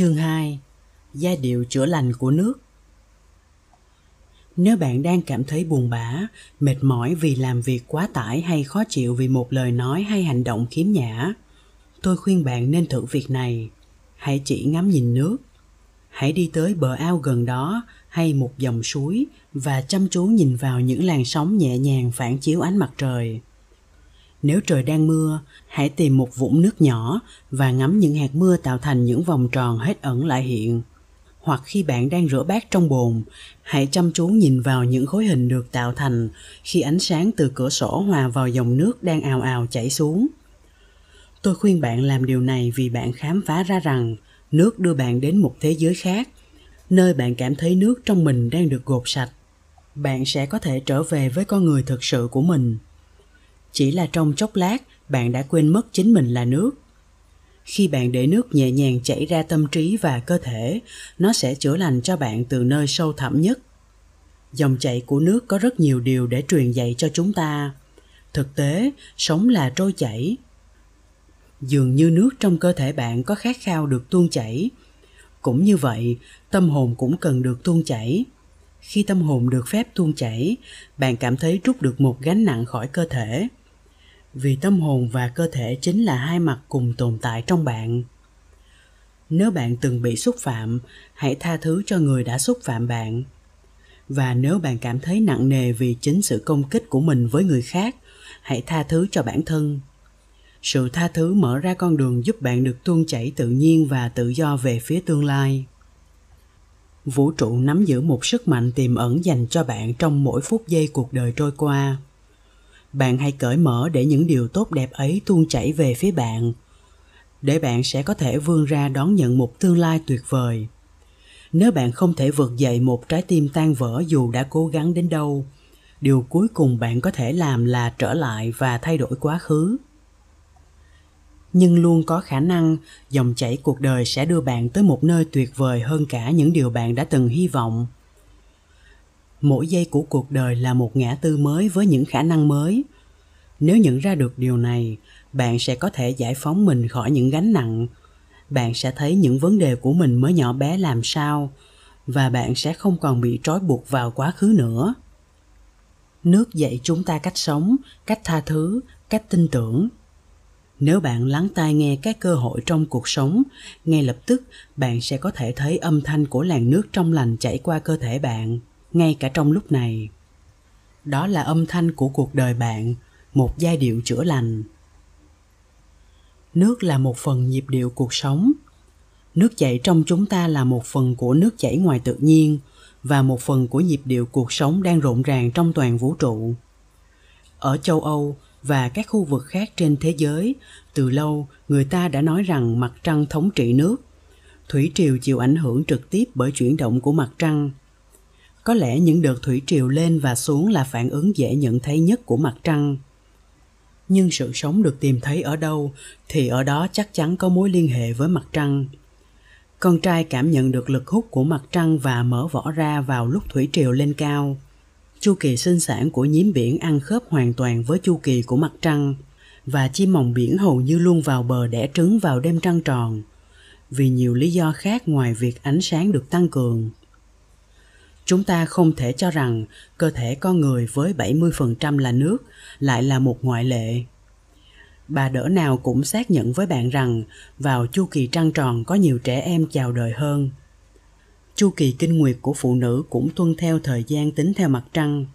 Chương 2 Giai điệu chữa lành của nước Nếu bạn đang cảm thấy buồn bã, mệt mỏi vì làm việc quá tải hay khó chịu vì một lời nói hay hành động khiếm nhã, tôi khuyên bạn nên thử việc này. Hãy chỉ ngắm nhìn nước. Hãy đi tới bờ ao gần đó hay một dòng suối và chăm chú nhìn vào những làn sóng nhẹ nhàng phản chiếu ánh mặt trời nếu trời đang mưa, hãy tìm một vũng nước nhỏ và ngắm những hạt mưa tạo thành những vòng tròn hết ẩn lại hiện. Hoặc khi bạn đang rửa bát trong bồn, hãy chăm chú nhìn vào những khối hình được tạo thành khi ánh sáng từ cửa sổ hòa vào dòng nước đang ào ào chảy xuống. Tôi khuyên bạn làm điều này vì bạn khám phá ra rằng nước đưa bạn đến một thế giới khác, nơi bạn cảm thấy nước trong mình đang được gột sạch. Bạn sẽ có thể trở về với con người thực sự của mình chỉ là trong chốc lát, bạn đã quên mất chính mình là nước. Khi bạn để nước nhẹ nhàng chảy ra tâm trí và cơ thể, nó sẽ chữa lành cho bạn từ nơi sâu thẳm nhất. Dòng chảy của nước có rất nhiều điều để truyền dạy cho chúng ta. Thực tế, sống là trôi chảy. Dường như nước trong cơ thể bạn có khát khao được tuôn chảy. Cũng như vậy, tâm hồn cũng cần được tuôn chảy. Khi tâm hồn được phép tuôn chảy, bạn cảm thấy rút được một gánh nặng khỏi cơ thể vì tâm hồn và cơ thể chính là hai mặt cùng tồn tại trong bạn. Nếu bạn từng bị xúc phạm, hãy tha thứ cho người đã xúc phạm bạn. Và nếu bạn cảm thấy nặng nề vì chính sự công kích của mình với người khác, hãy tha thứ cho bản thân. Sự tha thứ mở ra con đường giúp bạn được tuôn chảy tự nhiên và tự do về phía tương lai. Vũ trụ nắm giữ một sức mạnh tiềm ẩn dành cho bạn trong mỗi phút giây cuộc đời trôi qua bạn hãy cởi mở để những điều tốt đẹp ấy tuôn chảy về phía bạn, để bạn sẽ có thể vươn ra đón nhận một tương lai tuyệt vời. Nếu bạn không thể vượt dậy một trái tim tan vỡ dù đã cố gắng đến đâu, điều cuối cùng bạn có thể làm là trở lại và thay đổi quá khứ. Nhưng luôn có khả năng, dòng chảy cuộc đời sẽ đưa bạn tới một nơi tuyệt vời hơn cả những điều bạn đã từng hy vọng mỗi giây của cuộc đời là một ngã tư mới với những khả năng mới. Nếu nhận ra được điều này, bạn sẽ có thể giải phóng mình khỏi những gánh nặng. Bạn sẽ thấy những vấn đề của mình mới nhỏ bé làm sao và bạn sẽ không còn bị trói buộc vào quá khứ nữa. Nước dạy chúng ta cách sống, cách tha thứ, cách tin tưởng. Nếu bạn lắng tai nghe các cơ hội trong cuộc sống, ngay lập tức bạn sẽ có thể thấy âm thanh của làn nước trong lành chảy qua cơ thể bạn ngay cả trong lúc này. Đó là âm thanh của cuộc đời bạn, một giai điệu chữa lành. Nước là một phần nhịp điệu cuộc sống. Nước chảy trong chúng ta là một phần của nước chảy ngoài tự nhiên và một phần của nhịp điệu cuộc sống đang rộn ràng trong toàn vũ trụ. Ở châu âu và các khu vực khác trên thế giới, từ lâu người ta đã nói rằng mặt trăng thống trị nước. Thủy triều chịu ảnh hưởng trực tiếp bởi chuyển động của mặt trăng có lẽ những đợt thủy triều lên và xuống là phản ứng dễ nhận thấy nhất của mặt trăng. Nhưng sự sống được tìm thấy ở đâu, thì ở đó chắc chắn có mối liên hệ với mặt trăng. Con trai cảm nhận được lực hút của mặt trăng và mở vỏ ra vào lúc thủy triều lên cao. Chu kỳ sinh sản của nhím biển ăn khớp hoàn toàn với chu kỳ của mặt trăng, và chim mòng biển hầu như luôn vào bờ đẻ trứng vào đêm trăng tròn. Vì nhiều lý do khác ngoài việc ánh sáng được tăng cường Chúng ta không thể cho rằng cơ thể con người với 70% là nước lại là một ngoại lệ. Bà đỡ nào cũng xác nhận với bạn rằng vào chu kỳ trăng tròn có nhiều trẻ em chào đời hơn. Chu kỳ kinh nguyệt của phụ nữ cũng tuân theo thời gian tính theo mặt trăng.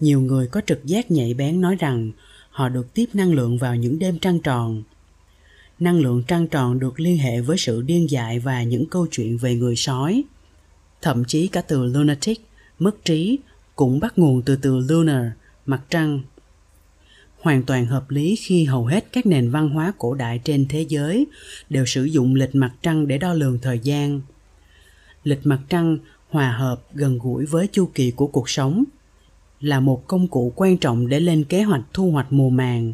Nhiều người có trực giác nhạy bén nói rằng họ được tiếp năng lượng vào những đêm trăng tròn. Năng lượng trăng tròn được liên hệ với sự điên dại và những câu chuyện về người sói – Thậm chí cả từ lunatic, mất trí, cũng bắt nguồn từ từ lunar, mặt trăng. Hoàn toàn hợp lý khi hầu hết các nền văn hóa cổ đại trên thế giới đều sử dụng lịch mặt trăng để đo lường thời gian. Lịch mặt trăng hòa hợp gần gũi với chu kỳ của cuộc sống là một công cụ quan trọng để lên kế hoạch thu hoạch mùa màng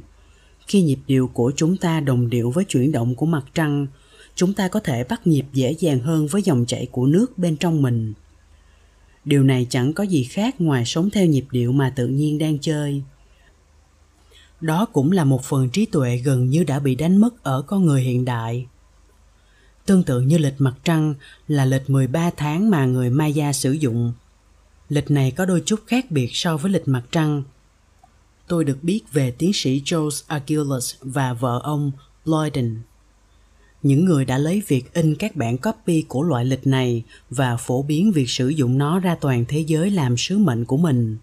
khi nhịp điệu của chúng ta đồng điệu với chuyển động của mặt trăng chúng ta có thể bắt nhịp dễ dàng hơn với dòng chảy của nước bên trong mình điều này chẳng có gì khác ngoài sống theo nhịp điệu mà tự nhiên đang chơi đó cũng là một phần trí tuệ gần như đã bị đánh mất ở con người hiện đại Tương tự như lịch mặt trăng là lịch 13 tháng mà người Maya sử dụng. Lịch này có đôi chút khác biệt so với lịch mặt trăng. Tôi được biết về tiến sĩ Charles Aguilas và vợ ông Lloyden. Những người đã lấy việc in các bản copy của loại lịch này và phổ biến việc sử dụng nó ra toàn thế giới làm sứ mệnh của mình.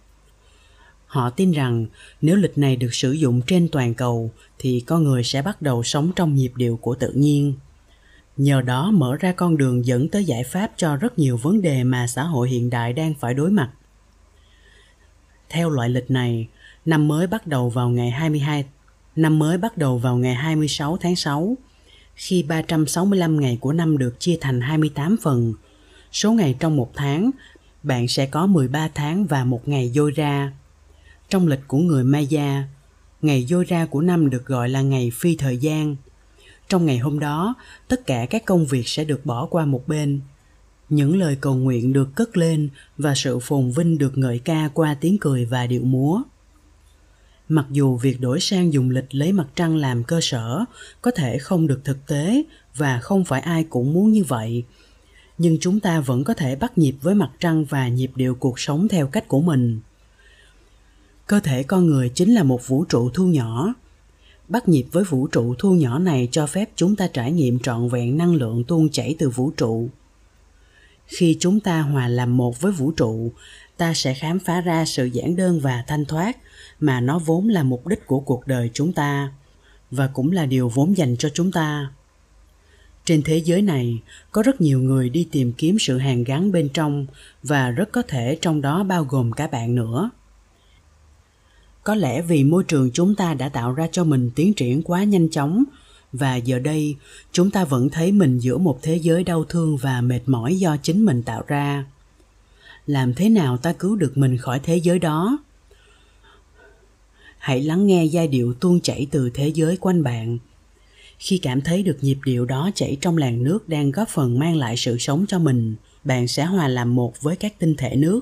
Họ tin rằng nếu lịch này được sử dụng trên toàn cầu thì con người sẽ bắt đầu sống trong nhịp điệu của tự nhiên. Nhờ đó mở ra con đường dẫn tới giải pháp cho rất nhiều vấn đề mà xã hội hiện đại đang phải đối mặt. Theo loại lịch này, năm mới bắt đầu vào ngày 22 năm mới bắt đầu vào ngày 26 tháng 6 khi 365 ngày của năm được chia thành 28 phần. Số ngày trong một tháng, bạn sẽ có 13 tháng và một ngày dôi ra. Trong lịch của người Maya, ngày dôi ra của năm được gọi là ngày phi thời gian. Trong ngày hôm đó, tất cả các công việc sẽ được bỏ qua một bên. Những lời cầu nguyện được cất lên và sự phồn vinh được ngợi ca qua tiếng cười và điệu múa. Mặc dù việc đổi sang dùng lịch lấy mặt trăng làm cơ sở có thể không được thực tế và không phải ai cũng muốn như vậy, nhưng chúng ta vẫn có thể bắt nhịp với mặt trăng và nhịp điệu cuộc sống theo cách của mình. Cơ thể con người chính là một vũ trụ thu nhỏ. Bắt nhịp với vũ trụ thu nhỏ này cho phép chúng ta trải nghiệm trọn vẹn năng lượng tuôn chảy từ vũ trụ khi chúng ta hòa làm một với vũ trụ, ta sẽ khám phá ra sự giản đơn và thanh thoát mà nó vốn là mục đích của cuộc đời chúng ta và cũng là điều vốn dành cho chúng ta. Trên thế giới này, có rất nhiều người đi tìm kiếm sự hàn gắn bên trong và rất có thể trong đó bao gồm cả bạn nữa. Có lẽ vì môi trường chúng ta đã tạo ra cho mình tiến triển quá nhanh chóng và giờ đây, chúng ta vẫn thấy mình giữa một thế giới đau thương và mệt mỏi do chính mình tạo ra. Làm thế nào ta cứu được mình khỏi thế giới đó? Hãy lắng nghe giai điệu tuôn chảy từ thế giới quanh bạn. Khi cảm thấy được nhịp điệu đó chảy trong làn nước đang góp phần mang lại sự sống cho mình, bạn sẽ hòa làm một với các tinh thể nước.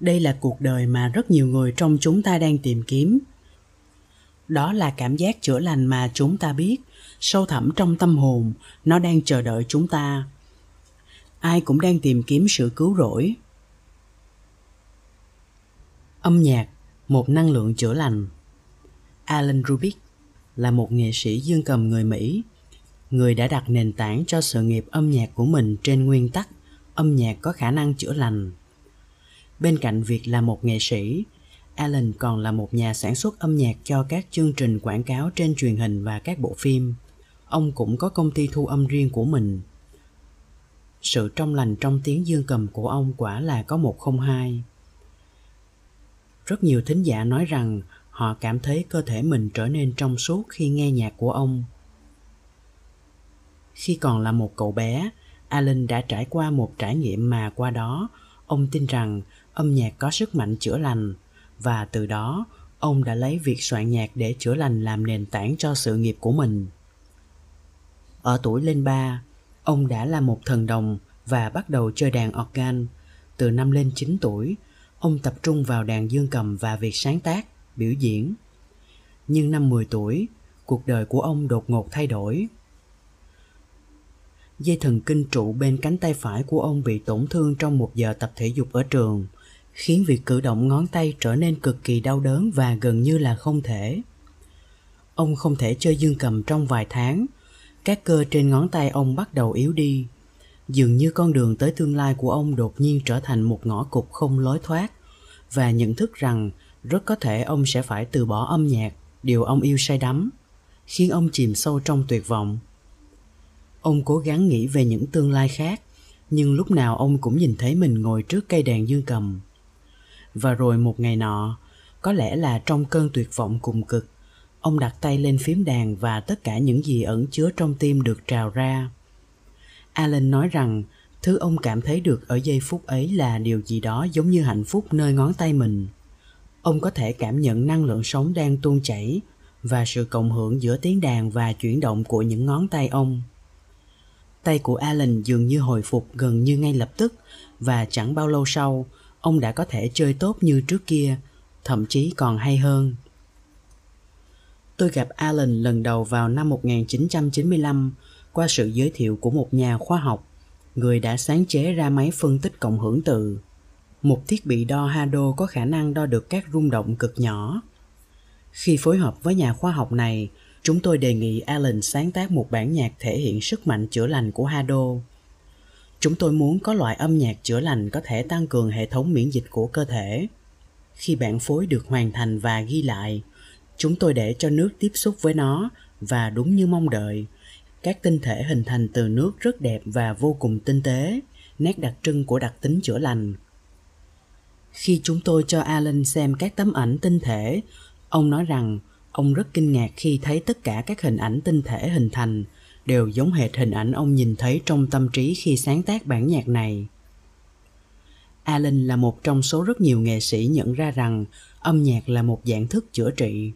Đây là cuộc đời mà rất nhiều người trong chúng ta đang tìm kiếm đó là cảm giác chữa lành mà chúng ta biết. Sâu thẳm trong tâm hồn nó đang chờ đợi chúng ta. Ai cũng đang tìm kiếm sự cứu rỗi. Âm nhạc một năng lượng chữa lành. Alan rubik là một nghệ sĩ dương cầm người mỹ. Người đã đặt nền tảng cho sự nghiệp âm nhạc của mình trên nguyên tắc âm nhạc có khả năng chữa lành. Bên cạnh việc là một nghệ sĩ, Alan còn là một nhà sản xuất âm nhạc cho các chương trình quảng cáo trên truyền hình và các bộ phim. Ông cũng có công ty thu âm riêng của mình. Sự trong lành trong tiếng dương cầm của ông quả là có một không hai. Rất nhiều thính giả nói rằng họ cảm thấy cơ thể mình trở nên trong suốt khi nghe nhạc của ông. Khi còn là một cậu bé, Alan đã trải qua một trải nghiệm mà qua đó ông tin rằng âm nhạc có sức mạnh chữa lành và từ đó ông đã lấy việc soạn nhạc để chữa lành làm nền tảng cho sự nghiệp của mình. Ở tuổi lên ba, ông đã là một thần đồng và bắt đầu chơi đàn organ. Từ năm lên 9 tuổi, ông tập trung vào đàn dương cầm và việc sáng tác, biểu diễn. Nhưng năm 10 tuổi, cuộc đời của ông đột ngột thay đổi. Dây thần kinh trụ bên cánh tay phải của ông bị tổn thương trong một giờ tập thể dục ở trường – khiến việc cử động ngón tay trở nên cực kỳ đau đớn và gần như là không thể. Ông không thể chơi dương cầm trong vài tháng, các cơ trên ngón tay ông bắt đầu yếu đi. Dường như con đường tới tương lai của ông đột nhiên trở thành một ngõ cụt không lối thoát và nhận thức rằng rất có thể ông sẽ phải từ bỏ âm nhạc, điều ông yêu say đắm, khiến ông chìm sâu trong tuyệt vọng. Ông cố gắng nghĩ về những tương lai khác, nhưng lúc nào ông cũng nhìn thấy mình ngồi trước cây đàn dương cầm và rồi một ngày nọ, có lẽ là trong cơn tuyệt vọng cùng cực, ông đặt tay lên phím đàn và tất cả những gì ẩn chứa trong tim được trào ra. Alan nói rằng, thứ ông cảm thấy được ở giây phút ấy là điều gì đó giống như hạnh phúc nơi ngón tay mình. Ông có thể cảm nhận năng lượng sống đang tuôn chảy và sự cộng hưởng giữa tiếng đàn và chuyển động của những ngón tay ông. Tay của alan dường như hồi phục gần như ngay lập tức và chẳng bao lâu sau ông đã có thể chơi tốt như trước kia, thậm chí còn hay hơn. Tôi gặp Alan lần đầu vào năm 1995, qua sự giới thiệu của một nhà khoa học, người đã sáng chế ra máy phân tích cộng hưởng từ. Một thiết bị đo Hado có khả năng đo được các rung động cực nhỏ. Khi phối hợp với nhà khoa học này, chúng tôi đề nghị Alan sáng tác một bản nhạc thể hiện sức mạnh chữa lành của Hado. Chúng tôi muốn có loại âm nhạc chữa lành có thể tăng cường hệ thống miễn dịch của cơ thể. Khi bản phối được hoàn thành và ghi lại, chúng tôi để cho nước tiếp xúc với nó và đúng như mong đợi, các tinh thể hình thành từ nước rất đẹp và vô cùng tinh tế, nét đặc trưng của đặc tính chữa lành. Khi chúng tôi cho Alan xem các tấm ảnh tinh thể, ông nói rằng ông rất kinh ngạc khi thấy tất cả các hình ảnh tinh thể hình thành đều giống hệt hình ảnh ông nhìn thấy trong tâm trí khi sáng tác bản nhạc này. Alan là một trong số rất nhiều nghệ sĩ nhận ra rằng âm nhạc là một dạng thức chữa trị.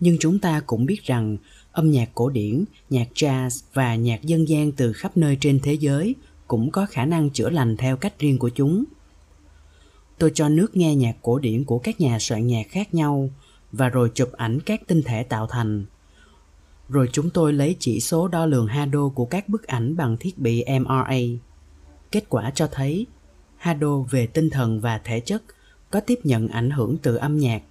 Nhưng chúng ta cũng biết rằng âm nhạc cổ điển, nhạc jazz và nhạc dân gian từ khắp nơi trên thế giới cũng có khả năng chữa lành theo cách riêng của chúng. Tôi cho nước nghe nhạc cổ điển của các nhà soạn nhạc khác nhau và rồi chụp ảnh các tinh thể tạo thành. Rồi chúng tôi lấy chỉ số đo lường Hado của các bức ảnh bằng thiết bị MRA. Kết quả cho thấy Hado về tinh thần và thể chất có tiếp nhận ảnh hưởng từ âm nhạc.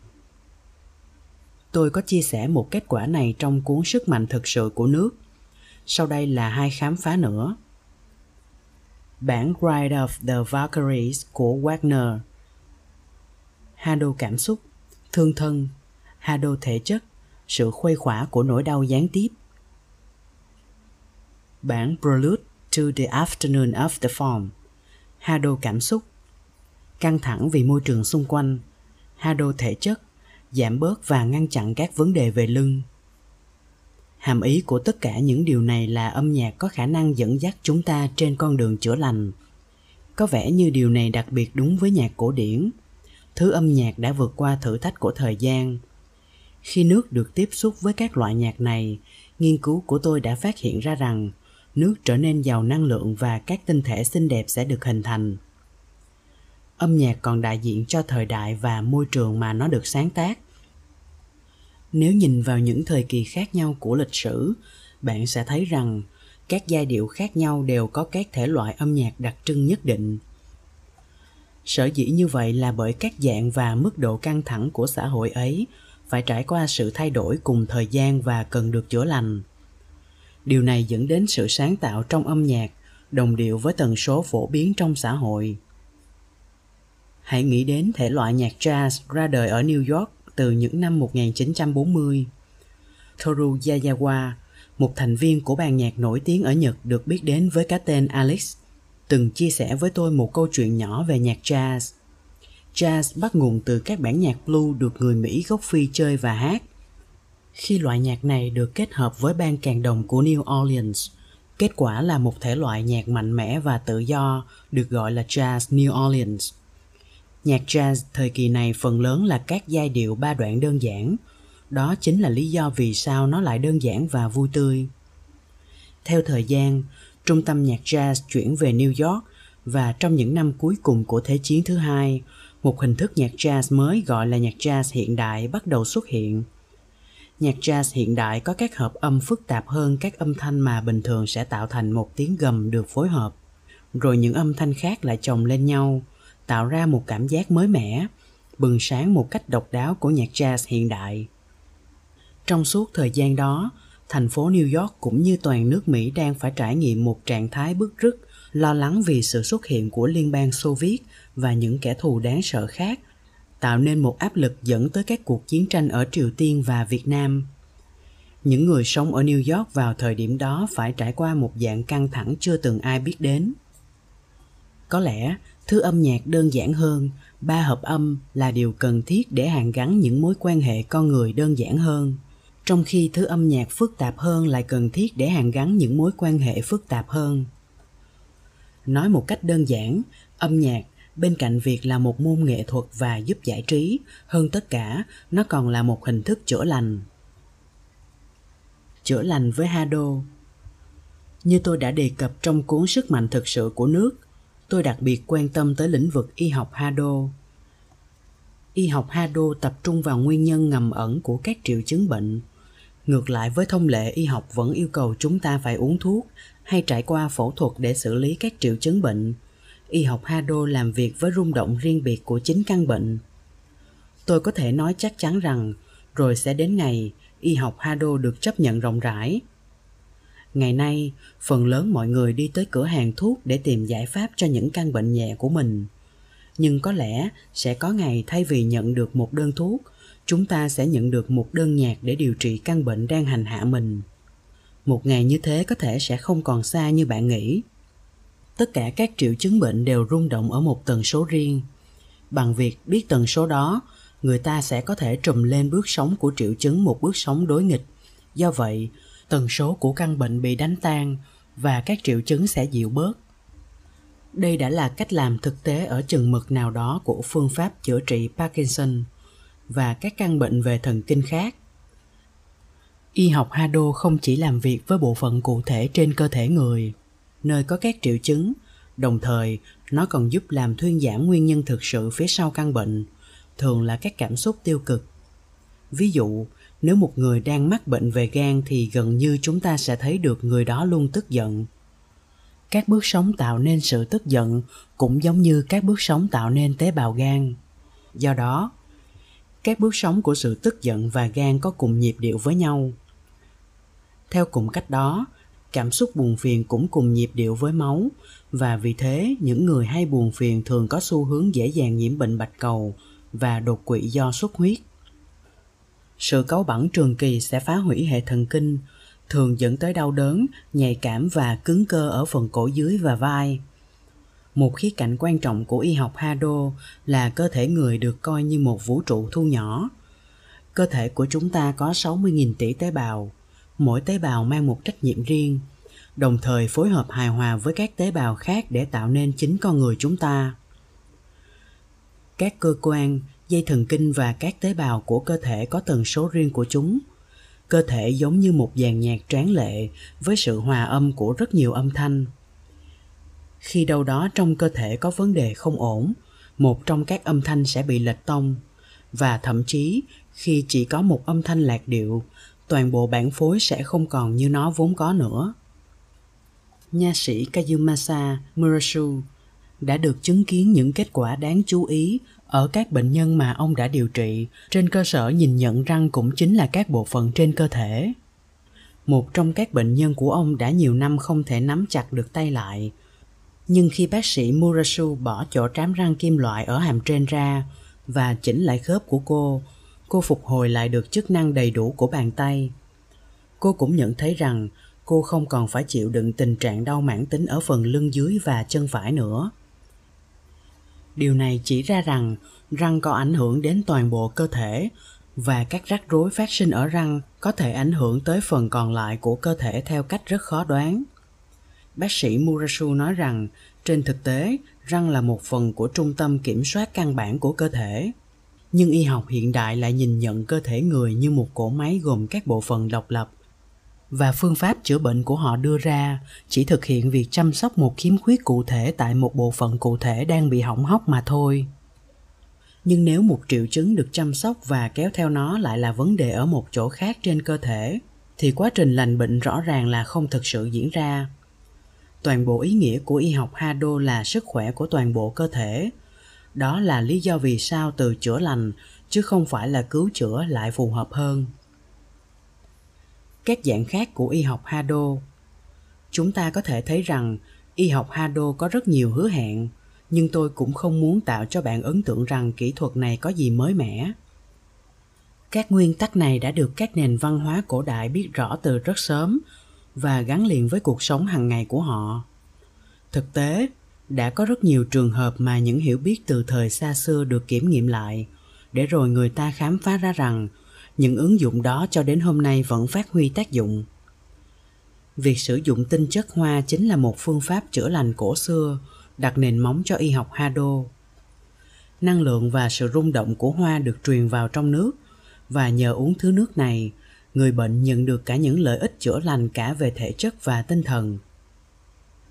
Tôi có chia sẻ một kết quả này trong cuốn Sức mạnh thực sự của nước. Sau đây là hai khám phá nữa. Bản Ride of the Valkyries của Wagner Hado cảm xúc, thương thân, Hado thể chất, sự khuây khỏa của nỗi đau gián tiếp. Bản Prelude to the Afternoon of the Form, Hado cảm xúc, Căng thẳng vì môi trường xung quanh, Hado thể chất, Giảm bớt và ngăn chặn các vấn đề về lưng Hàm ý của tất cả những điều này là âm nhạc có khả năng dẫn dắt chúng ta trên con đường chữa lành. Có vẻ như điều này đặc biệt đúng với nhạc cổ điển. Thứ âm nhạc đã vượt qua thử thách của thời gian. Khi nước được tiếp xúc với các loại nhạc này, nghiên cứu của tôi đã phát hiện ra rằng nước trở nên giàu năng lượng và các tinh thể xinh đẹp sẽ được hình thành. Âm nhạc còn đại diện cho thời đại và môi trường mà nó được sáng tác. Nếu nhìn vào những thời kỳ khác nhau của lịch sử bạn sẽ thấy rằng các giai điệu khác nhau đều có các thể loại âm nhạc đặc trưng nhất định. Sở dĩ như vậy là bởi các dạng và mức độ căng thẳng của xã hội ấy phải trải qua sự thay đổi cùng thời gian và cần được chữa lành điều này dẫn đến sự sáng tạo trong âm nhạc đồng điệu với tần số phổ biến trong xã hội hãy nghĩ đến thể loại nhạc jazz ra đời ở New York từ những năm 1940. Toru Yayawa, một thành viên của ban nhạc nổi tiếng ở Nhật được biết đến với cái tên Alex, từng chia sẻ với tôi một câu chuyện nhỏ về nhạc jazz. Jazz bắt nguồn từ các bản nhạc blue được người Mỹ gốc Phi chơi và hát. Khi loại nhạc này được kết hợp với ban càng đồng của New Orleans, kết quả là một thể loại nhạc mạnh mẽ và tự do được gọi là Jazz New Orleans. Nhạc jazz thời kỳ này phần lớn là các giai điệu ba đoạn đơn giản. Đó chính là lý do vì sao nó lại đơn giản và vui tươi. Theo thời gian, trung tâm nhạc jazz chuyển về New York và trong những năm cuối cùng của Thế chiến thứ hai, một hình thức nhạc jazz mới gọi là nhạc jazz hiện đại bắt đầu xuất hiện. Nhạc jazz hiện đại có các hợp âm phức tạp hơn các âm thanh mà bình thường sẽ tạo thành một tiếng gầm được phối hợp. Rồi những âm thanh khác lại chồng lên nhau, tạo ra một cảm giác mới mẻ, bừng sáng một cách độc đáo của nhạc jazz hiện đại. Trong suốt thời gian đó, thành phố New York cũng như toàn nước Mỹ đang phải trải nghiệm một trạng thái bức rứt, lo lắng vì sự xuất hiện của Liên bang Xô Viết và những kẻ thù đáng sợ khác, tạo nên một áp lực dẫn tới các cuộc chiến tranh ở Triều Tiên và Việt Nam. Những người sống ở New York vào thời điểm đó phải trải qua một dạng căng thẳng chưa từng ai biết đến. Có lẽ Thứ âm nhạc đơn giản hơn, ba hợp âm là điều cần thiết để hàn gắn những mối quan hệ con người đơn giản hơn. Trong khi thứ âm nhạc phức tạp hơn lại cần thiết để hàn gắn những mối quan hệ phức tạp hơn. Nói một cách đơn giản, âm nhạc bên cạnh việc là một môn nghệ thuật và giúp giải trí, hơn tất cả, nó còn là một hình thức chữa lành. Chữa lành với Hado Như tôi đã đề cập trong cuốn Sức mạnh thực sự của nước, tôi đặc biệt quan tâm tới lĩnh vực y học Hado. Y học Hado tập trung vào nguyên nhân ngầm ẩn của các triệu chứng bệnh. ngược lại với thông lệ y học vẫn yêu cầu chúng ta phải uống thuốc hay trải qua phẫu thuật để xử lý các triệu chứng bệnh y học hado làm việc với rung động riêng biệt của chính căn bệnh. Tôi có thể nói chắc chắn rằng, rồi sẽ đến ngày y học hado được chấp nhận rộng rãi. Ngày nay, phần lớn mọi người đi tới cửa hàng thuốc để tìm giải pháp cho những căn bệnh nhẹ của mình. Nhưng có lẽ sẽ có ngày thay vì nhận được một đơn thuốc, chúng ta sẽ nhận được một đơn nhạc để điều trị căn bệnh đang hành hạ mình. Một ngày như thế có thể sẽ không còn xa như bạn nghĩ tất cả các triệu chứng bệnh đều rung động ở một tần số riêng. Bằng việc biết tần số đó, người ta sẽ có thể trùm lên bước sóng của triệu chứng một bước sóng đối nghịch. Do vậy, tần số của căn bệnh bị đánh tan và các triệu chứng sẽ dịu bớt. Đây đã là cách làm thực tế ở chừng mực nào đó của phương pháp chữa trị parkinson và các căn bệnh về thần kinh khác. Y học hado không chỉ làm việc với bộ phận cụ thể trên cơ thể người nơi có các triệu chứng. Đồng thời, nó còn giúp làm thuyên giảm nguyên nhân thực sự phía sau căn bệnh, thường là các cảm xúc tiêu cực. Ví dụ, nếu một người đang mắc bệnh về gan thì gần như chúng ta sẽ thấy được người đó luôn tức giận. Các bước sống tạo nên sự tức giận cũng giống như các bước sống tạo nên tế bào gan. Do đó, các bước sống của sự tức giận và gan có cùng nhịp điệu với nhau. Theo cùng cách đó cảm xúc buồn phiền cũng cùng nhịp điệu với máu. Và vì thế, những người hay buồn phiền thường có xu hướng dễ dàng nhiễm bệnh bạch cầu và đột quỵ do xuất huyết. Sự cáu bẩn trường kỳ sẽ phá hủy hệ thần kinh, thường dẫn tới đau đớn, nhạy cảm và cứng cơ ở phần cổ dưới và vai. Một khía cạnh quan trọng của y học hado là cơ thể người được coi như một vũ trụ thu nhỏ. Cơ thể của chúng ta có 60.000 tỷ tế bào mỗi tế bào mang một trách nhiệm riêng, đồng thời phối hợp hài hòa với các tế bào khác để tạo nên chính con người chúng ta. Các cơ quan, dây thần kinh và các tế bào của cơ thể có tần số riêng của chúng. Cơ thể giống như một dàn nhạc tráng lệ với sự hòa âm của rất nhiều âm thanh. Khi đâu đó trong cơ thể có vấn đề không ổn, một trong các âm thanh sẽ bị lệch tông, và thậm chí khi chỉ có một âm thanh lạc điệu toàn bộ bản phối sẽ không còn như nó vốn có nữa. Nha sĩ kazumasa murasu đã được chứng kiến những kết quả đáng chú ý ở các bệnh nhân mà ông đã điều trị. Trên cơ sở nhìn nhận răng cũng chính là các bộ phận trên cơ thể. Một trong các bệnh nhân của ông đã nhiều năm không thể nắm chặt được tay lại. Nhưng khi bác sĩ murasu bỏ chỗ trám răng kim loại ở hàm trên ra và chỉnh lại khớp của cô cô phục hồi lại được chức năng đầy đủ của bàn tay. Cô cũng nhận thấy rằng cô không còn phải chịu đựng tình trạng đau mãn tính ở phần lưng dưới và chân phải nữa. Điều này chỉ ra rằng răng có ảnh hưởng đến toàn bộ cơ thể và các rắc rối phát sinh ở răng có thể ảnh hưởng tới phần còn lại của cơ thể theo cách rất khó đoán. Bác sĩ murasu nói rằng, trên thực tế, răng là một phần của trung tâm kiểm soát căn bản của cơ thể nhưng y học hiện đại lại nhìn nhận cơ thể người như một cỗ máy gồm các bộ phận độc lập. Và phương pháp chữa bệnh của họ đưa ra chỉ thực hiện việc chăm sóc một khiếm khuyết cụ thể tại một bộ phận cụ thể đang bị hỏng hóc mà thôi. Nhưng nếu một triệu chứng được chăm sóc và kéo theo nó lại là vấn đề ở một chỗ khác trên cơ thể, thì quá trình lành bệnh rõ ràng là không thực sự diễn ra. Toàn bộ ý nghĩa của y học hado là sức khỏe của toàn bộ cơ thể đó là lý do vì sao từ chữa lành, chứ không phải là cứu chữa lại phù hợp hơn. Các dạng khác của y học hado. Chúng ta có thể thấy rằng, y học hado có rất nhiều hứa hẹn, nhưng tôi cũng không muốn tạo cho bạn ấn tượng rằng kỹ thuật này có gì mới mẻ. Các nguyên tắc này đã được các nền văn hóa cổ đại biết rõ từ rất sớm và gắn liền với cuộc sống hàng ngày của họ. Thực tế đã có rất nhiều trường hợp mà những hiểu biết từ thời xa xưa được kiểm nghiệm lại. Để rồi người ta khám phá ra rằng, những ứng dụng đó cho đến hôm nay vẫn phát huy tác dụng. Việc sử dụng tinh chất hoa chính là một phương pháp chữa lành cổ xưa, đặt nền móng cho y học hado. Năng lượng và sự rung động của hoa được truyền vào trong nước, và nhờ uống thứ nước này, người bệnh nhận được cả những lợi ích chữa lành cả về thể chất và tinh thần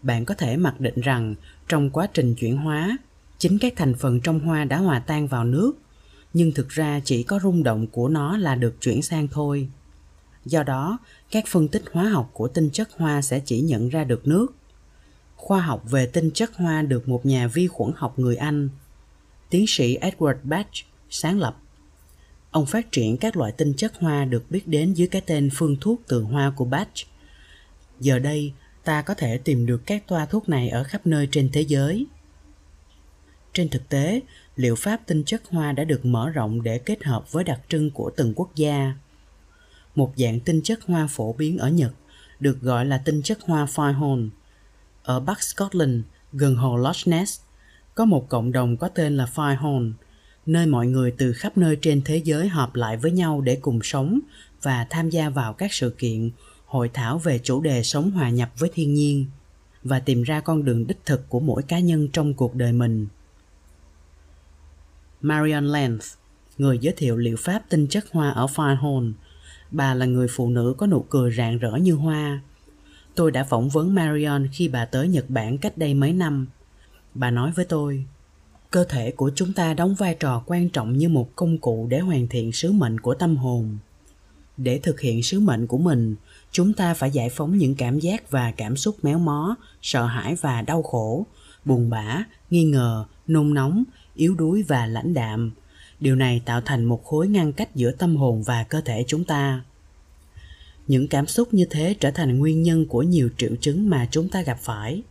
bạn có thể mặc định rằng trong quá trình chuyển hóa chính các thành phần trong hoa đã hòa tan vào nước nhưng thực ra chỉ có rung động của nó là được chuyển sang thôi Do đó, các phân tích hóa học của tinh chất hoa sẽ chỉ nhận ra được nước. Khoa học về tinh chất hoa được một nhà vi khuẩn học người Anh, tiến sĩ Edward batch sáng lập. Ông phát triển các loại tinh chất hoa được biết đến dưới cái tên phương thuốc từ hoa của batch Giờ đây, ta có thể tìm được các toa thuốc này ở khắp nơi trên thế giới. Trên thực tế, liệu pháp tinh chất hoa đã được mở rộng để kết hợp với đặc trưng của từng quốc gia. Một dạng tinh chất hoa phổ biến ở Nhật được gọi là tinh chất hoa Firehorn. Ở Bắc Scotland, gần hồ Loch Ness, có một cộng đồng có tên là Firehorn, nơi mọi người từ khắp nơi trên thế giới họp lại với nhau để cùng sống và tham gia vào các sự kiện, hội thảo về chủ đề sống hòa nhập với thiên nhiên và tìm ra con đường đích thực của mỗi cá nhân trong cuộc đời mình. Marion Lenz, người giới thiệu liệu pháp tinh chất hoa ở Firehorn. Bà là người phụ nữ có nụ cười rạng rỡ như hoa. Tôi đã phỏng vấn Marion khi bà tới Nhật Bản cách đây mấy năm. Bà nói với tôi, cơ thể của chúng ta đóng vai trò quan trọng như một công cụ để hoàn thiện sứ mệnh của tâm hồn. Để thực hiện sứ mệnh của mình, chúng ta phải giải phóng những cảm giác và cảm xúc méo mó, sợ hãi và đau khổ, buồn bã, nghi ngờ, nôn nóng, yếu đuối và lãnh đạm. Điều này tạo thành một khối ngăn cách giữa tâm hồn và cơ thể chúng ta. Những cảm xúc như thế trở thành nguyên nhân của nhiều triệu chứng mà chúng ta gặp phải.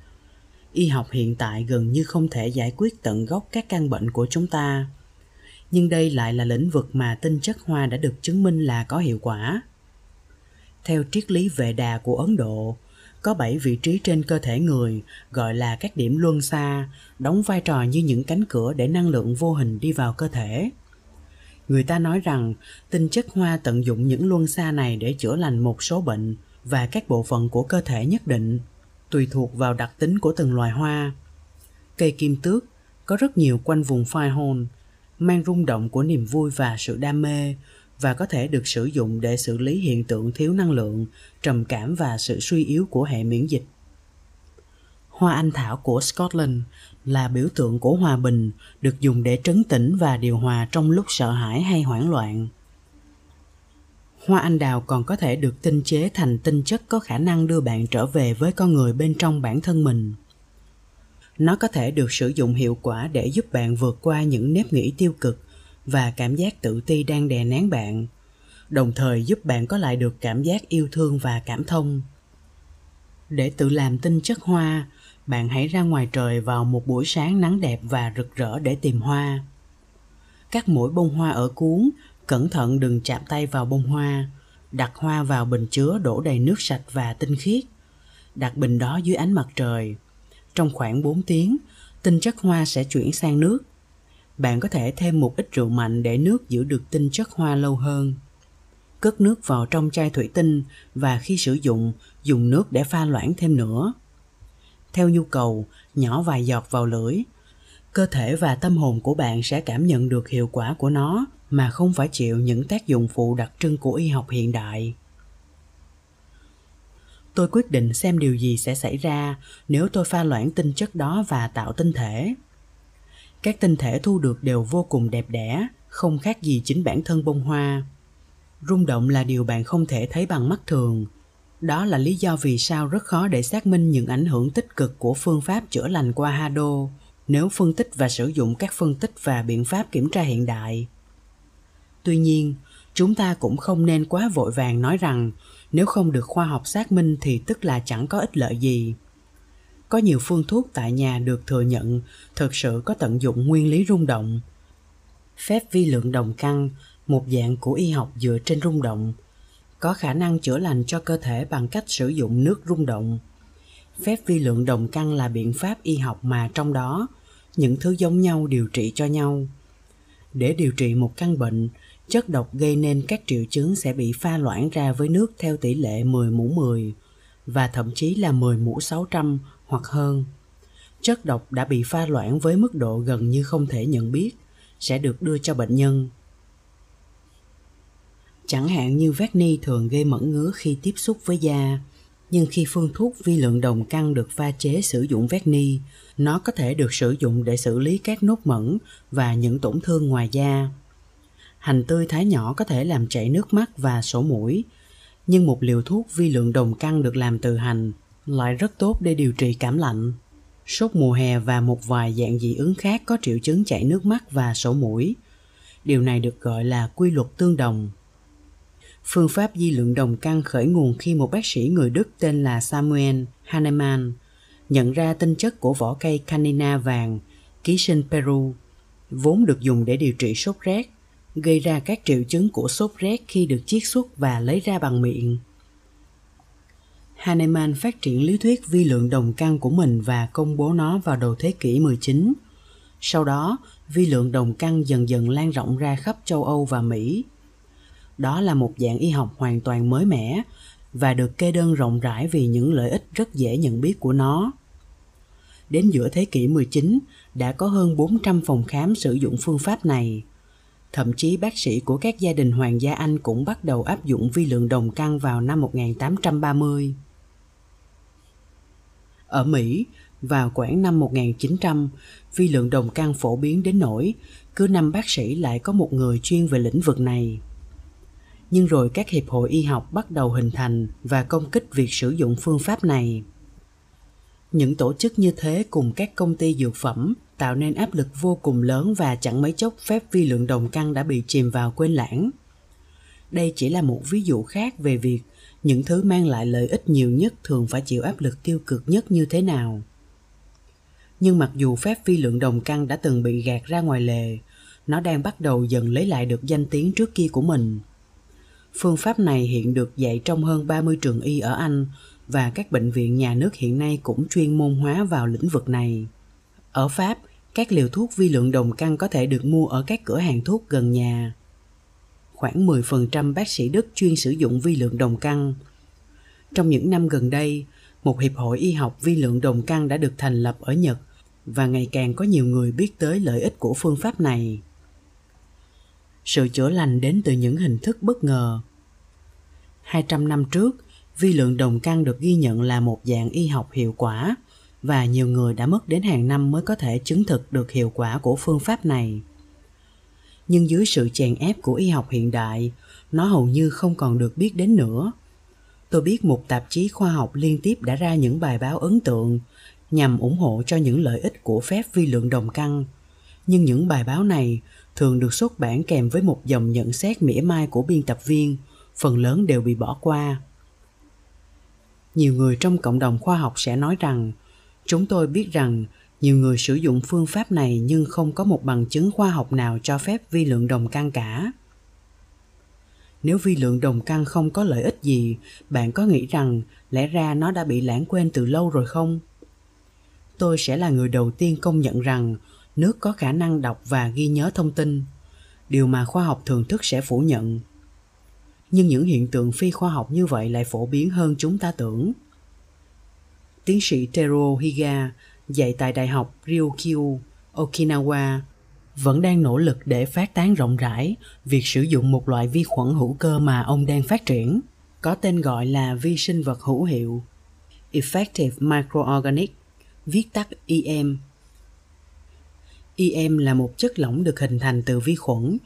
Y học hiện tại gần như không thể giải quyết tận gốc các căn bệnh của chúng ta. Nhưng đây lại là lĩnh vực mà tinh chất hoa đã được chứng minh là có hiệu quả theo triết lý vệ đà của ấn độ có 7 vị trí trên cơ thể người gọi là các điểm luân xa, đóng vai trò như những cánh cửa để năng lượng vô hình đi vào cơ thể. Người ta nói rằng tinh chất hoa tận dụng những luân xa này để chữa lành một số bệnh và các bộ phận của cơ thể nhất định, tùy thuộc vào đặc tính của từng loài hoa. Cây kim tước có rất nhiều quanh vùng phai hồn, mang rung động của niềm vui và sự đam mê, và có thể được sử dụng để xử lý hiện tượng thiếu năng lượng, trầm cảm và sự suy yếu của hệ miễn dịch. Hoa anh thảo của Scotland là biểu tượng của hòa bình, được dùng để trấn tĩnh và điều hòa trong lúc sợ hãi hay hoảng loạn. Hoa anh đào còn có thể được tinh chế thành tinh chất có khả năng đưa bạn trở về với con người bên trong bản thân mình. Nó có thể được sử dụng hiệu quả để giúp bạn vượt qua những nếp nghĩ tiêu cực và cảm giác tự ti đang đè nén bạn, đồng thời giúp bạn có lại được cảm giác yêu thương và cảm thông. Để tự làm tinh chất hoa, bạn hãy ra ngoài trời vào một buổi sáng nắng đẹp và rực rỡ để tìm hoa. Cắt mỗi bông hoa ở cuốn, cẩn thận đừng chạm tay vào bông hoa. Đặt hoa vào bình chứa đổ đầy nước sạch và tinh khiết. Đặt bình đó dưới ánh mặt trời. Trong khoảng 4 tiếng, tinh chất hoa sẽ chuyển sang nước bạn có thể thêm một ít rượu mạnh để nước giữ được tinh chất hoa lâu hơn. Cất nước vào trong chai thủy tinh và khi sử dụng, dùng nước để pha loãng thêm nữa. Theo nhu cầu, nhỏ vài giọt vào lưỡi. Cơ thể và tâm hồn của bạn sẽ cảm nhận được hiệu quả của nó mà không phải chịu những tác dụng phụ đặc trưng của y học hiện đại. Tôi quyết định xem điều gì sẽ xảy ra nếu tôi pha loãng tinh chất đó và tạo tinh thể các tinh thể thu được đều vô cùng đẹp đẽ, không khác gì chính bản thân bông hoa. Rung động là điều bạn không thể thấy bằng mắt thường. Đó là lý do vì sao rất khó để xác minh những ảnh hưởng tích cực của phương pháp chữa lành qua hado nếu phân tích và sử dụng các phân tích và biện pháp kiểm tra hiện đại. Tuy nhiên, chúng ta cũng không nên quá vội vàng nói rằng, nếu không được khoa học xác minh thì tức là chẳng có ích lợi gì có nhiều phương thuốc tại nhà được thừa nhận thực sự có tận dụng nguyên lý rung động. Phép vi lượng đồng căn, một dạng của y học dựa trên rung động, có khả năng chữa lành cho cơ thể bằng cách sử dụng nước rung động. Phép vi lượng đồng căn là biện pháp y học mà trong đó những thứ giống nhau điều trị cho nhau. Để điều trị một căn bệnh, chất độc gây nên các triệu chứng sẽ bị pha loãng ra với nước theo tỷ lệ 10 mũ 10 và thậm chí là 10 mũ 600 hoặc hơn. Chất độc đã bị pha loãng với mức độ gần như không thể nhận biết sẽ được đưa cho bệnh nhân. Chẳng hạn như vét ni thường gây mẩn ngứa khi tiếp xúc với da, nhưng khi phương thuốc vi lượng đồng căn được pha chế sử dụng vét ni, nó có thể được sử dụng để xử lý các nốt mẩn và những tổn thương ngoài da. Hành tươi thái nhỏ có thể làm chảy nước mắt và sổ mũi, Nhưng một liều thuốc vi lượng đồng căng được làm từ hành lại rất tốt để điều trị cảm lạnh. Sốt mùa hè và một vài dạng dị ứng khác có triệu chứng chảy nước mắt và sổ mũi. Điều này được gọi là quy luật tương đồng. Phương pháp di lượng đồng căn khởi nguồn khi một bác sĩ người Đức tên là Samuel Hahnemann nhận ra tinh chất của vỏ cây canina vàng, ký sinh Peru, vốn được dùng để điều trị sốt rét, gây ra các triệu chứng của sốt rét khi được chiết xuất và lấy ra bằng miệng. Hahnemann phát triển lý thuyết vi lượng đồng căn của mình và công bố nó vào đầu thế kỷ 19. Sau đó, vi lượng đồng căn dần dần lan rộng ra khắp châu Âu và Mỹ. Đó là một dạng y học hoàn toàn mới mẻ và được kê đơn rộng rãi vì những lợi ích rất dễ nhận biết của nó. Đến giữa thế kỷ 19, đã có hơn 400 phòng khám sử dụng phương pháp này. Thậm chí bác sĩ của các gia đình hoàng gia Anh cũng bắt đầu áp dụng vi lượng đồng căn vào năm 1830. Ở Mỹ, vào khoảng năm 1900, vi lượng đồng căn phổ biến đến nỗi cứ năm bác sĩ lại có một người chuyên về lĩnh vực này. Nhưng rồi các hiệp hội y học bắt đầu hình thành và công kích việc sử dụng phương pháp này. Những tổ chức như thế cùng các công ty dược phẩm tạo nên áp lực vô cùng lớn và chẳng mấy chốc phép vi lượng đồng căn đã bị chìm vào quên lãng. Đây chỉ là một ví dụ khác về việc những thứ mang lại lợi ích nhiều nhất thường phải chịu áp lực tiêu cực nhất như thế nào. Nhưng mặc dù phép vi lượng đồng căn đã từng bị gạt ra ngoài lề, nó đang bắt đầu dần lấy lại được danh tiếng trước kia của mình. Phương pháp này hiện được dạy trong hơn 30 trường y ở Anh và các bệnh viện nhà nước hiện nay cũng chuyên môn hóa vào lĩnh vực này. Ở Pháp, các liều thuốc vi lượng đồng căn có thể được mua ở các cửa hàng thuốc gần nhà. Khoảng 10% bác sĩ Đức chuyên sử dụng vi lượng đồng căn. Trong những năm gần đây, một hiệp hội y học vi lượng đồng căn đã được thành lập ở Nhật và ngày càng có nhiều người biết tới lợi ích của phương pháp này. Sự chữa lành đến từ những hình thức bất ngờ. 200 năm trước, vi lượng đồng căn được ghi nhận là một dạng y học hiệu quả và nhiều người đã mất đến hàng năm mới có thể chứng thực được hiệu quả của phương pháp này. Nhưng dưới sự chèn ép của y học hiện đại, nó hầu như không còn được biết đến nữa. Tôi biết một tạp chí khoa học liên tiếp đã ra những bài báo ấn tượng nhằm ủng hộ cho những lợi ích của phép vi lượng đồng căng. Nhưng những bài báo này thường được xuất bản kèm với một dòng nhận xét mỉa mai của biên tập viên, phần lớn đều bị bỏ qua nhiều người trong cộng đồng khoa học sẽ nói rằng chúng tôi biết rằng nhiều người sử dụng phương pháp này nhưng không có một bằng chứng khoa học nào cho phép vi lượng đồng căn cả. Nếu vi lượng đồng căn không có lợi ích gì, bạn có nghĩ rằng lẽ ra nó đã bị lãng quên từ lâu rồi không? Tôi sẽ là người đầu tiên công nhận rằng nước có khả năng đọc và ghi nhớ thông tin, điều mà khoa học thường thức sẽ phủ nhận. Nhưng những hiện tượng phi khoa học như vậy lại phổ biến hơn chúng ta tưởng. Tiến sĩ Tero Higa dạy tại Đại học Ryukyu, Okinawa vẫn đang nỗ lực để phát tán rộng rãi việc sử dụng một loại vi khuẩn hữu cơ mà ông đang phát triển, có tên gọi là vi sinh vật hữu hiệu, Effective Microorganic, viết tắt EM. EM là một chất lỏng được hình thành từ vi khuẩn.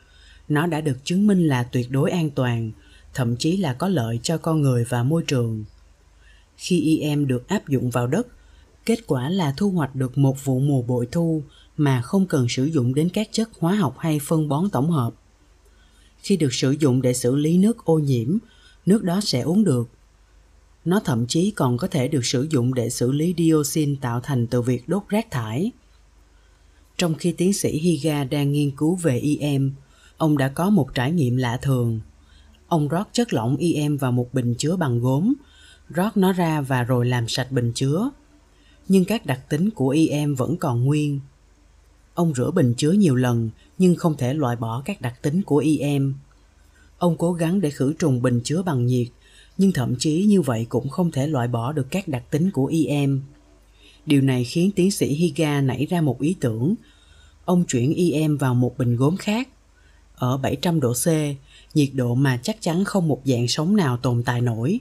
Nó đã được chứng minh là tuyệt đối an toàn thậm chí là có lợi cho con người và môi trường. Khi EM được áp dụng vào đất, kết quả là thu hoạch được một vụ mùa bội thu mà không cần sử dụng đến các chất hóa học hay phân bón tổng hợp. Khi được sử dụng để xử lý nước ô nhiễm, nước đó sẽ uống được. Nó thậm chí còn có thể được sử dụng để xử lý dioxin tạo thành từ việc đốt rác thải. Trong khi tiến sĩ Higa đang nghiên cứu về IM, ông đã có một trải nghiệm lạ thường – Ông rót chất lỏng IM vào một bình chứa bằng gốm, rót nó ra và rồi làm sạch bình chứa. Nhưng các đặc tính của IM vẫn còn nguyên. Ông rửa bình chứa nhiều lần nhưng không thể loại bỏ các đặc tính của IM. Ông cố gắng để khử trùng bình chứa bằng nhiệt, nhưng thậm chí như vậy cũng không thể loại bỏ được các đặc tính của IM. Điều này khiến tiến sĩ Higa nảy ra một ý tưởng. Ông chuyển IM vào một bình gốm khác. Ở 700 độ C, nhiệt độ mà chắc chắn không một dạng sống nào tồn tại nổi.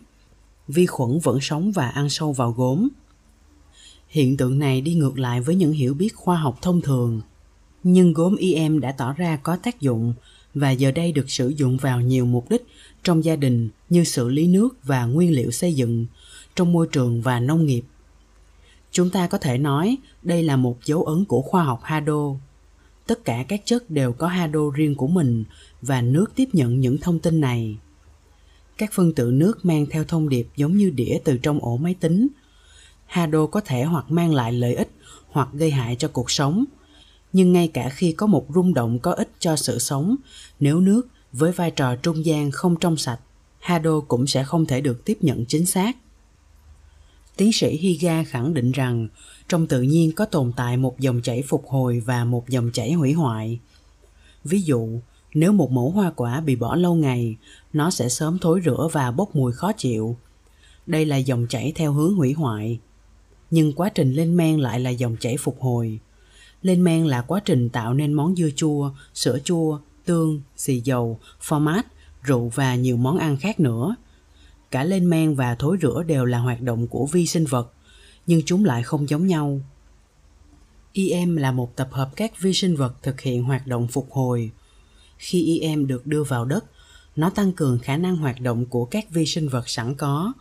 Vi khuẩn vẫn sống và ăn sâu vào gốm. Hiện tượng này đi ngược lại với những hiểu biết khoa học thông thường. Nhưng gốm IM đã tỏ ra có tác dụng và giờ đây được sử dụng vào nhiều mục đích trong gia đình như xử lý nước và nguyên liệu xây dựng, trong môi trường và nông nghiệp. Chúng ta có thể nói đây là một dấu ấn của khoa học Hado. Tất cả các chất đều có Hado riêng của mình và nước tiếp nhận những thông tin này. Các phân tử nước mang theo thông điệp giống như đĩa từ trong ổ máy tính. Hado có thể hoặc mang lại lợi ích hoặc gây hại cho cuộc sống. Nhưng ngay cả khi có một rung động có ích cho sự sống, nếu nước với vai trò trung gian không trong sạch, Hado cũng sẽ không thể được tiếp nhận chính xác. Tiến sĩ Higa khẳng định rằng trong tự nhiên có tồn tại một dòng chảy phục hồi và một dòng chảy hủy hoại. Ví dụ, nếu một mẫu hoa quả bị bỏ lâu ngày, nó sẽ sớm thối rữa và bốc mùi khó chịu. Đây là dòng chảy theo hướng hủy hoại. Nhưng quá trình lên men lại là dòng chảy phục hồi. Lên men là quá trình tạo nên món dưa chua, sữa chua, tương, xì dầu, format, rượu và nhiều món ăn khác nữa. Cả lên men và thối rửa đều là hoạt động của vi sinh vật, nhưng chúng lại không giống nhau. EM là một tập hợp các vi sinh vật thực hiện hoạt động phục hồi. Khi EM được đưa vào đất, nó tăng cường khả năng hoạt động của các vi sinh vật sẵn có.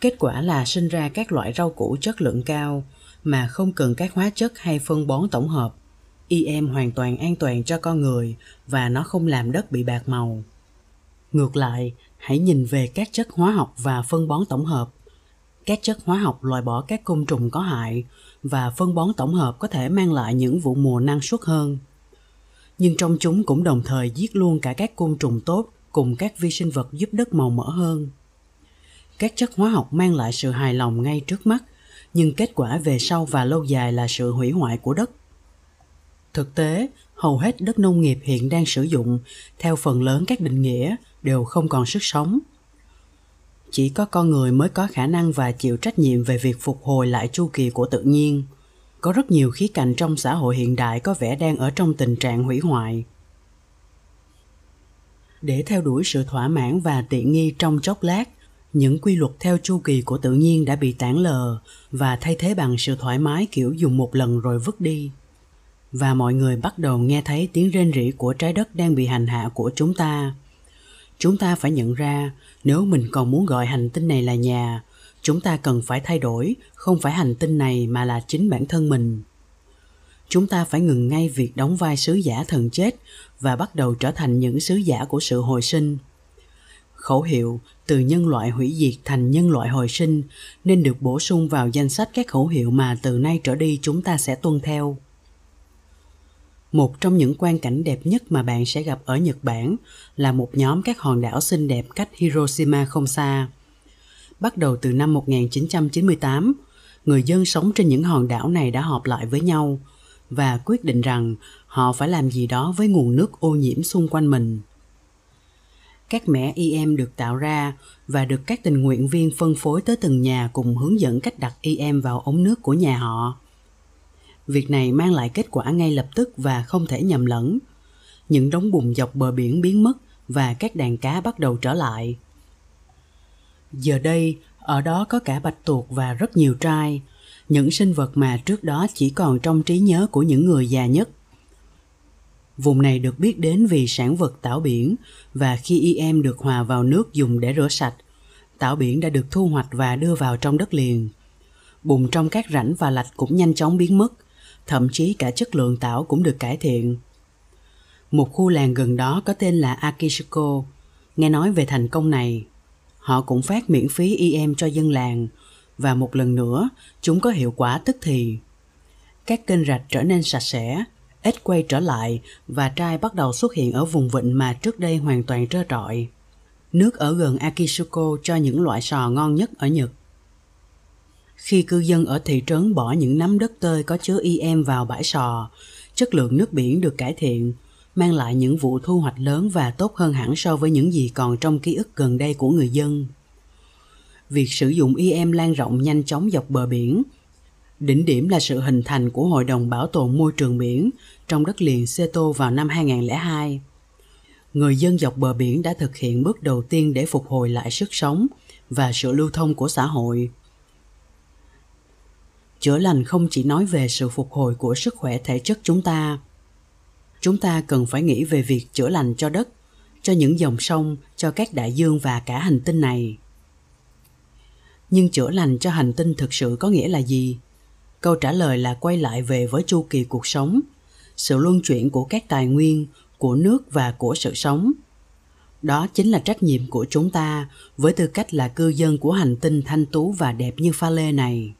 Kết quả là sinh ra các loại rau củ chất lượng cao mà không cần các hóa chất hay phân bón tổng hợp. IM hoàn toàn an toàn cho con người và nó không làm đất bị bạc màu. Ngược lại, hãy nhìn về các chất hóa học và phân bón tổng hợp. Các chất hóa học loại bỏ các côn trùng có hại và phân bón tổng hợp có thể mang lại những vụ mùa năng suất hơn. Nhưng trong chúng cũng đồng thời giết luôn cả các côn trùng tốt cùng các vi sinh vật giúp đất màu mỡ hơn. Các chất hóa học mang lại sự hài lòng ngay trước mắt, nhưng kết quả về sau và lâu dài là sự hủy hoại của đất. Thực tế, hầu hết đất nông nghiệp hiện đang sử dụng theo phần lớn các định nghĩa đều không còn sức sống. Chỉ có con người mới có khả năng và chịu trách nhiệm về việc phục hồi lại chu kỳ của tự nhiên. Có rất nhiều khía cạnh trong xã hội hiện đại có vẻ đang ở trong tình trạng hủy hoại. Để theo đuổi sự thỏa mãn và tiện nghi trong chốc lát những quy luật theo chu kỳ của tự nhiên đã bị tản lờ và thay thế bằng sự thoải mái kiểu dùng một lần rồi vứt đi. Và mọi người bắt đầu nghe thấy tiếng rên rỉ của trái đất đang bị hành hạ của chúng ta. Chúng ta phải nhận ra, nếu mình còn muốn gọi hành tinh này là nhà, chúng ta cần phải thay đổi, không phải hành tinh này mà là chính bản thân mình. Chúng ta phải ngừng ngay việc đóng vai sứ giả thần chết và bắt đầu trở thành những sứ giả của sự hồi sinh. Khẩu hiệu từ nhân loại hủy diệt thành nhân loại hồi sinh nên được bổ sung vào danh sách các khẩu hiệu mà từ nay trở đi chúng ta sẽ tuân theo một trong những quan cảnh đẹp nhất mà bạn sẽ gặp ở Nhật Bản là một nhóm các hòn đảo xinh đẹp cách Hiroshima không xa. Bắt đầu từ năm 1998, người dân sống trên những hòn đảo này đã họp lại với nhau và quyết định rằng họ phải làm gì đó với nguồn nước ô nhiễm xung quanh mình. Các mẻ im được tạo ra và được các tình nguyện viên phân phối tới từng nhà cùng hướng dẫn cách đặt im vào ống nước của nhà họ Việc này mang lại kết quả ngay lập tức và không thể nhầm lẫn. Những đống bùn dọc bờ biển biến mất và các đàn cá bắt đầu trở lại. Giờ đây, ở đó có cả bạch tuộc và rất nhiều trai, những sinh vật mà trước đó chỉ còn trong trí nhớ của những người già nhất. Vùng này được biết đến vì sản vật tảo biển và khi IM được hòa vào nước dùng để rửa sạch, tảo biển đã được thu hoạch và đưa vào trong đất liền. Bùn trong các rãnh và lạch cũng nhanh chóng biến mất thậm chí cả chất lượng tảo cũng được cải thiện. Một khu làng gần đó có tên là Akishiko. Nghe nói về thành công này, họ cũng phát miễn phí IM cho dân làng và một lần nữa chúng có hiệu quả tức thì. Các kênh rạch trở nên sạch sẽ, ếch quay trở lại và trai bắt đầu xuất hiện ở vùng vịnh mà trước đây hoàn toàn trơ trọi. Nước ở gần Akishiko cho những loại sò ngon nhất ở Nhật. Khi cư dân ở thị trấn bỏ những nắm đất tơi có chứa IM vào bãi sò, chất lượng nước biển được cải thiện, mang lại những vụ thu hoạch lớn và tốt hơn hẳn so với những gì còn trong ký ức gần đây của người dân. Việc sử dụng IM lan rộng nhanh chóng dọc bờ biển. Đỉnh điểm là sự hình thành của Hội đồng Bảo tồn Môi trường biển trong đất liền Seto vào năm 2002. Người dân dọc bờ biển đã thực hiện bước đầu tiên để phục hồi lại sức sống và sự lưu thông của xã hội. Chữa lành không chỉ nói về sự phục hồi của sức khỏe thể chất chúng ta chúng ta cần phải nghĩ về việc chữa lành cho đất, cho những dòng sông, cho các đại dương và cả hành tinh này. Nhưng chữa lành cho hành tinh thực sự có nghĩa là gì? Câu trả lời là quay lại về với chu kỳ cuộc sống, sự luân chuyển của các tài nguyên, của nước và của sự sống. Đó chính là trách nhiệm của chúng ta với tư cách là cư dân của hành tinh thanh tú và đẹp như pha lê này.